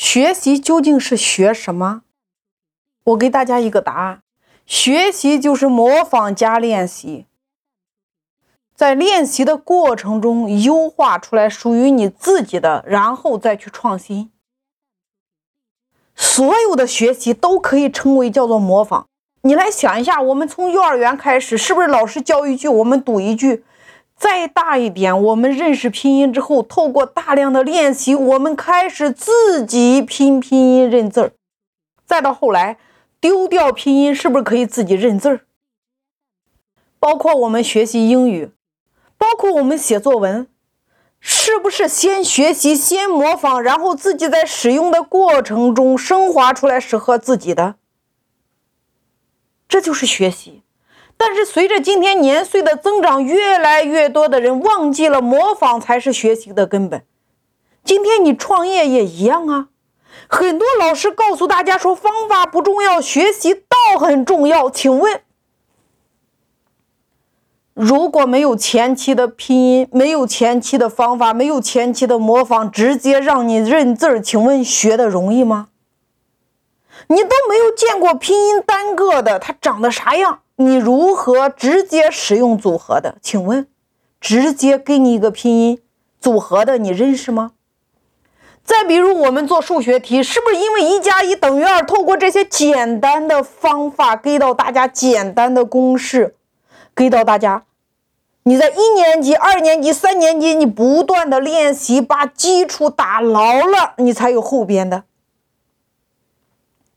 学习究竟是学什么？我给大家一个答案：学习就是模仿加练习，在练习的过程中优化出来属于你自己的，然后再去创新。所有的学习都可以称为叫做模仿。你来想一下，我们从幼儿园开始，是不是老师教一句，我们读一句？再大一点，我们认识拼音之后，透过大量的练习，我们开始自己拼拼音、认字儿。再到后来，丢掉拼音，是不是可以自己认字儿？包括我们学习英语，包括我们写作文，是不是先学习、先模仿，然后自己在使用的过程中升华出来适合自己的？这就是学习。但是随着今天年岁的增长，越来越多的人忘记了模仿才是学习的根本。今天你创业也一样啊，很多老师告诉大家说方法不重要，学习道很重要。请问，如果没有前期的拼音，没有前期的方法，没有前期的模仿，直接让你认字儿，请问学的容易吗？你都没有见过拼音单个的，它长得啥样？你如何直接使用组合的？请问，直接给你一个拼音组合的，你认识吗？再比如，我们做数学题，是不是因为一加一等于二？透过这些简单的方法，给到大家简单的公式，给到大家，你在一年级、二年级、三年级，你不断的练习，把基础打牢了，你才有后边的。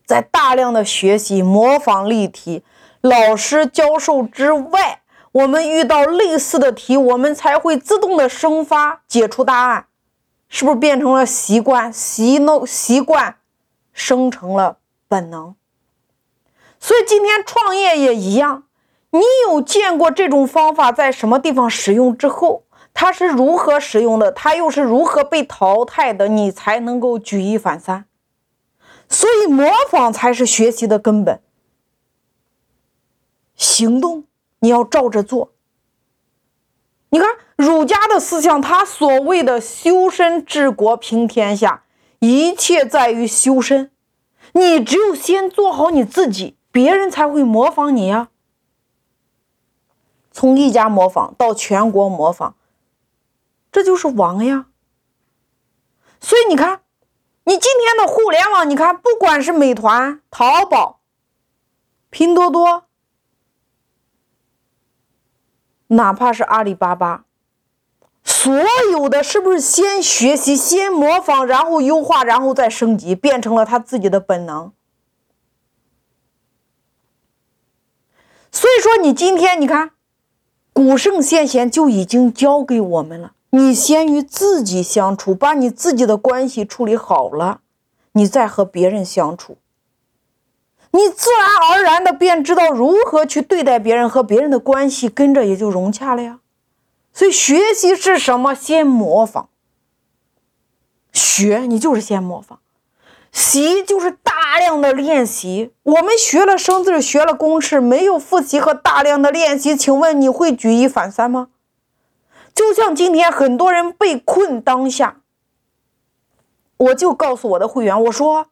在大量的学习、模仿例题。老师教授之外，我们遇到类似的题，我们才会自动的生发解出答案，是不是变成了习惯？习弄习惯生成了本能。所以今天创业也一样，你有见过这种方法在什么地方使用之后，它是如何使用的，它又是如何被淘汰的，你才能够举一反三。所以模仿才是学习的根本。行动，你要照着做。你看儒家的思想，他所谓的修身治国平天下，一切在于修身。你只有先做好你自己，别人才会模仿你呀。从一家模仿到全国模仿，这就是王呀。所以你看，你今天的互联网，你看，不管是美团、淘宝、拼多多。哪怕是阿里巴巴，所有的是不是先学习、先模仿，然后优化，然后再升级，变成了他自己的本能？所以说，你今天你看，古圣先贤就已经教给我们了：你先与自己相处，把你自己的关系处理好了，你再和别人相处。你自然而然的便知道如何去对待别人和别人的关系，跟着也就融洽了呀。所以学习是什么？先模仿。学你就是先模仿，习就是大量的练习。我们学了生字，学了公式，没有复习和大量的练习，请问你会举一反三吗？就像今天很多人被困当下，我就告诉我的会员，我说。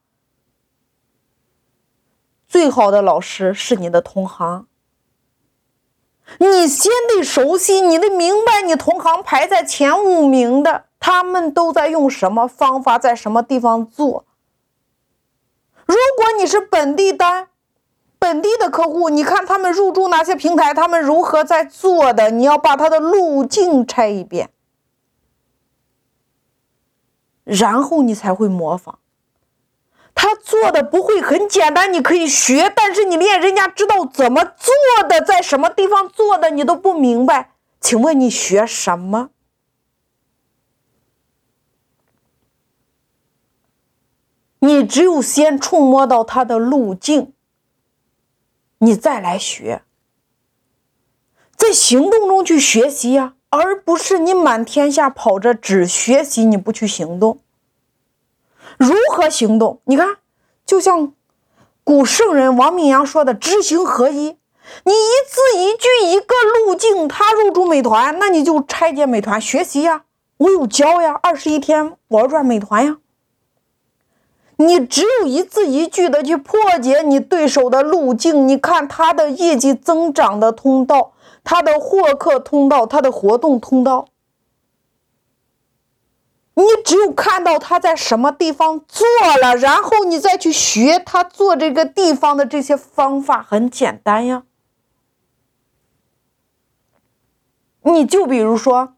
最好的老师是你的同行，你先得熟悉，你得明白你同行排在前五名的，他们都在用什么方法，在什么地方做。如果你是本地单、本地的客户，你看他们入驻哪些平台，他们如何在做的，你要把他的路径拆一遍，然后你才会模仿。他做的不会很简单，你可以学，但是你连人家知道怎么做的，在什么地方做的你都不明白，请问你学什么？你只有先触摸到他的路径，你再来学，在行动中去学习呀，而不是你满天下跑着只学习，你不去行动。如何行动？你看，就像古圣人王明阳说的“知行合一”。你一字一句一个路径，他入驻美团，那你就拆解美团学习呀。我有教呀，二十一天玩转美团呀。你只有一字一句的去破解你对手的路径，你看他的业绩增长的通道，他的获客通道，他的活动通道。你只有看到他在什么地方做了，然后你再去学他做这个地方的这些方法，很简单呀。你就比如说，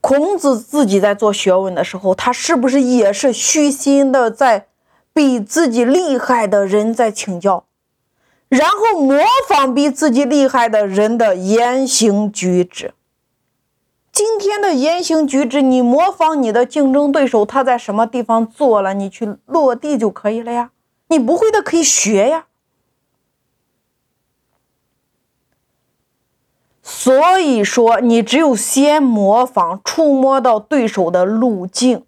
孔子自己在做学问的时候，他是不是也是虚心的在？比自己厉害的人在请教，然后模仿比自己厉害的人的言行举止。今天的言行举止，你模仿你的竞争对手，他在什么地方做了，你去落地就可以了呀。你不会的可以学呀。所以说，你只有先模仿，触摸到对手的路径，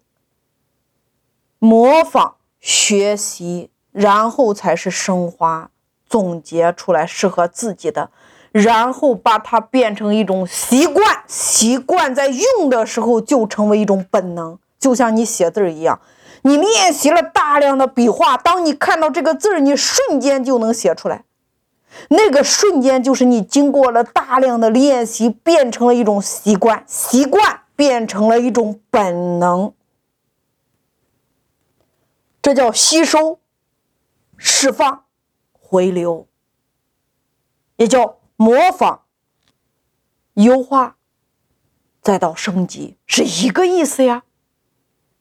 模仿。学习，然后才是升华，总结出来适合自己的，然后把它变成一种习惯，习惯在用的时候就成为一种本能，就像你写字一样，你练习了大量的笔画，当你看到这个字儿，你瞬间就能写出来，那个瞬间就是你经过了大量的练习，变成了一种习惯，习惯变成了一种本能。这叫吸收、释放、回流，也叫模仿、优化，再到升级，是一个意思呀。